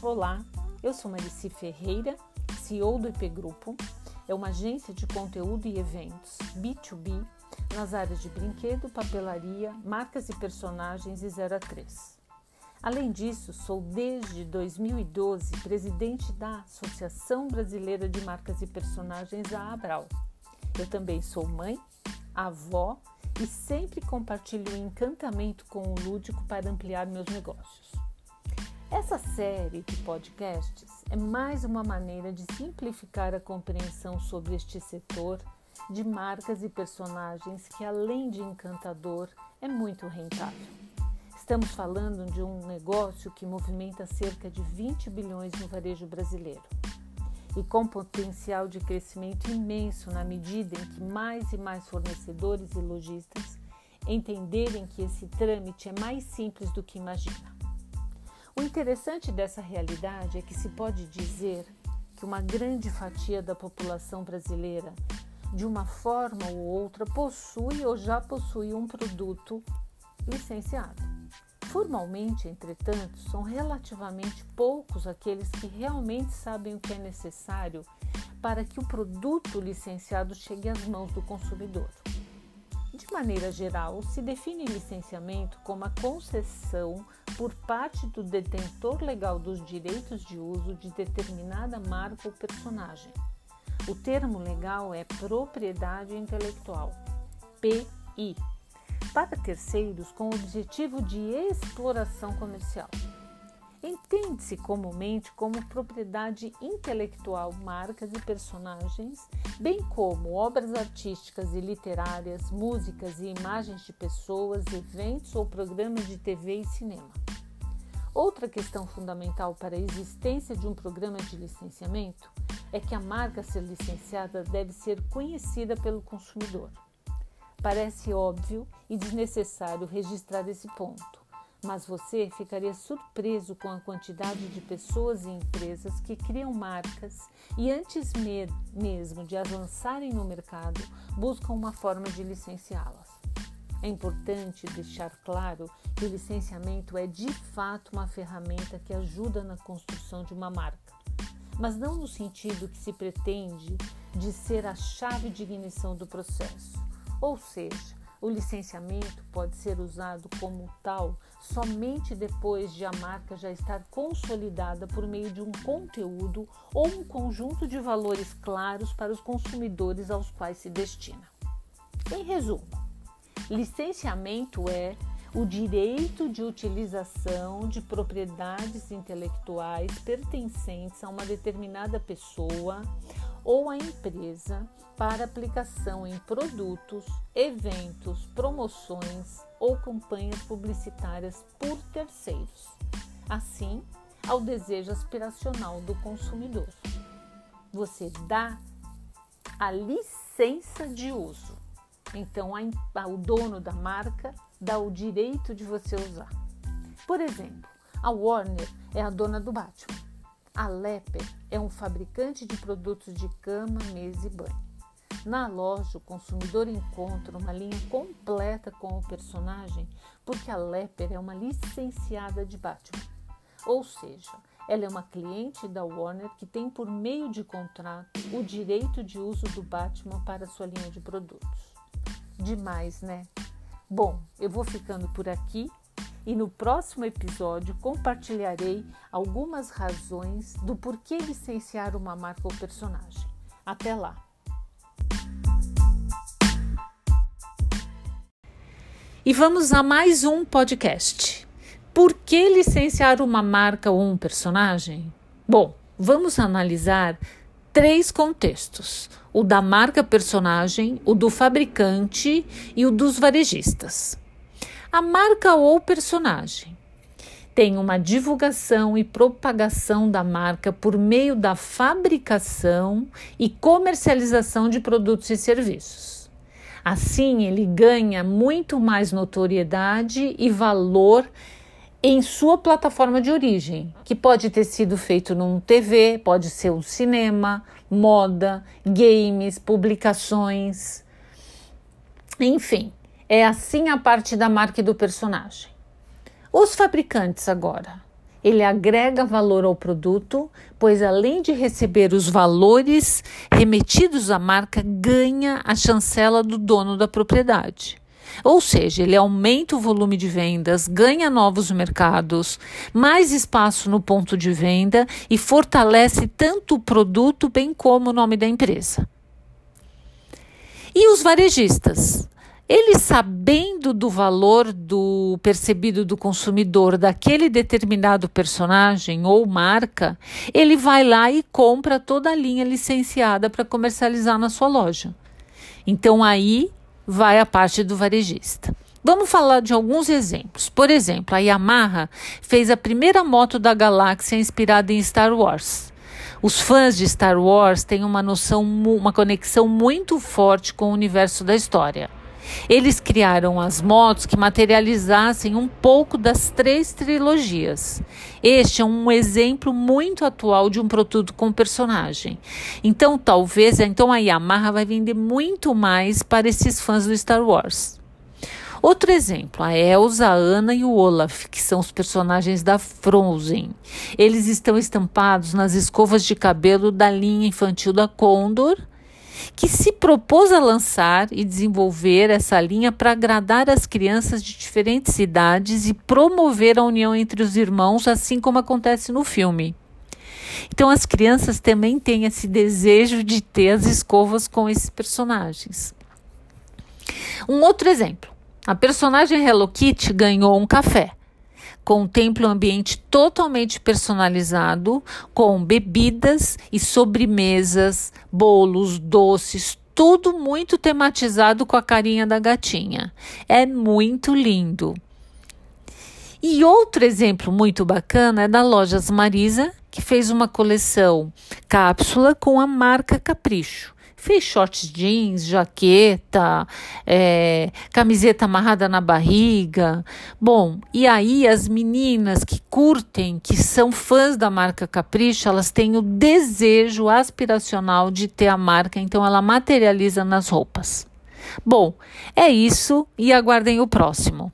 Olá, eu sou Marici Ferreira, CEO do IP Grupo. É uma agência de conteúdo e eventos B2B nas áreas de brinquedo, papelaria, marcas e personagens e 0 a 3. Além disso, sou desde 2012 presidente da Associação Brasileira de Marcas e Personagens, a Abral. Eu também sou mãe, avó e sempre compartilho o encantamento com o lúdico para ampliar meus negócios. Essa série de podcasts é mais uma maneira de simplificar a compreensão sobre este setor de marcas e personagens que, além de encantador, é muito rentável. Estamos falando de um negócio que movimenta cerca de 20 bilhões no varejo brasileiro e com potencial de crescimento imenso na medida em que mais e mais fornecedores e lojistas entenderem que esse trâmite é mais simples do que imagina. O interessante dessa realidade é que se pode dizer que uma grande fatia da população brasileira, de uma forma ou outra, possui ou já possui um produto licenciado. Formalmente, entretanto, são relativamente poucos aqueles que realmente sabem o que é necessário para que o produto licenciado chegue às mãos do consumidor. De maneira geral, se define licenciamento como a concessão por parte do detentor legal dos direitos de uso de determinada marca ou personagem. O termo legal é propriedade intelectual, PI, para terceiros com objetivo de exploração comercial. Entende-se comumente como propriedade intelectual marcas e personagens, bem como obras artísticas e literárias, músicas e imagens de pessoas, eventos ou programas de TV e cinema. Outra questão fundamental para a existência de um programa de licenciamento é que a marca a ser licenciada deve ser conhecida pelo consumidor. Parece óbvio e desnecessário registrar esse ponto mas você ficaria surpreso com a quantidade de pessoas e empresas que criam marcas e, antes mesmo de as lançarem no mercado, buscam uma forma de licenciá-las. É importante deixar claro que o licenciamento é de fato uma ferramenta que ajuda na construção de uma marca, mas não no sentido que se pretende de ser a chave de ignição do processo, ou seja, o licenciamento pode ser usado como tal somente depois de a marca já estar consolidada por meio de um conteúdo ou um conjunto de valores claros para os consumidores aos quais se destina. Em resumo, licenciamento é o direito de utilização de propriedades intelectuais pertencentes a uma determinada pessoa ou a empresa para aplicação em produtos, eventos, promoções ou campanhas publicitárias por terceiros, assim ao desejo aspiracional do consumidor. Você dá a licença de uso. Então, o dono da marca dá o direito de você usar. Por exemplo, a Warner é a dona do Batman. A Lepper é um fabricante de produtos de cama, mesa e banho. Na loja, o consumidor encontra uma linha completa com o personagem porque a Lepper é uma licenciada de Batman. Ou seja, ela é uma cliente da Warner que tem por meio de contrato o direito de uso do Batman para sua linha de produtos. Demais, né? Bom, eu vou ficando por aqui e no próximo episódio compartilharei algumas razões do porquê licenciar uma marca ou personagem. Até lá! E vamos a mais um podcast. Por que licenciar uma marca ou um personagem? Bom, vamos analisar três contextos: o da marca personagem, o do fabricante e o dos varejistas. A marca ou personagem tem uma divulgação e propagação da marca por meio da fabricação e comercialização de produtos e serviços. Assim, ele ganha muito mais notoriedade e valor em sua plataforma de origem, que pode ter sido feito num TV, pode ser um cinema, moda, games, publicações, enfim. É assim a parte da marca e do personagem. Os fabricantes agora, ele agrega valor ao produto, pois além de receber os valores remetidos à marca, ganha a chancela do dono da propriedade. Ou seja, ele aumenta o volume de vendas, ganha novos mercados, mais espaço no ponto de venda e fortalece tanto o produto bem como o nome da empresa. E os varejistas? Ele sabendo do valor do percebido do consumidor daquele determinado personagem ou marca, ele vai lá e compra toda a linha licenciada para comercializar na sua loja. Então aí vai a parte do varejista. Vamos falar de alguns exemplos. Por exemplo, a Yamaha fez a primeira moto da galáxia inspirada em Star Wars. Os fãs de Star Wars têm uma noção, uma conexão muito forte com o universo da história. Eles criaram as motos que materializassem um pouco das três trilogias. Este é um exemplo muito atual de um produto com personagem. Então, talvez, então a Yamaha vai vender muito mais para esses fãs do Star Wars. Outro exemplo, a Elsa, a Anna e o Olaf, que são os personagens da Frozen. Eles estão estampados nas escovas de cabelo da linha infantil da Condor que se propôs a lançar e desenvolver essa linha para agradar as crianças de diferentes idades e promover a união entre os irmãos, assim como acontece no filme. Então, as crianças também têm esse desejo de ter as escovas com esses personagens. Um outro exemplo: a personagem Hello Kitty ganhou um café contempla um ambiente totalmente personalizado, com bebidas e sobremesas, bolos, doces, tudo muito tematizado com a carinha da gatinha. É muito lindo. E outro exemplo muito bacana é da Lojas Marisa, que fez uma coleção cápsula com a marca Capricho. Fez shorts jeans, jaqueta, é, camiseta amarrada na barriga. Bom, e aí as meninas que curtem, que são fãs da marca Capricho, elas têm o desejo aspiracional de ter a marca, então ela materializa nas roupas. Bom, é isso e aguardem o próximo.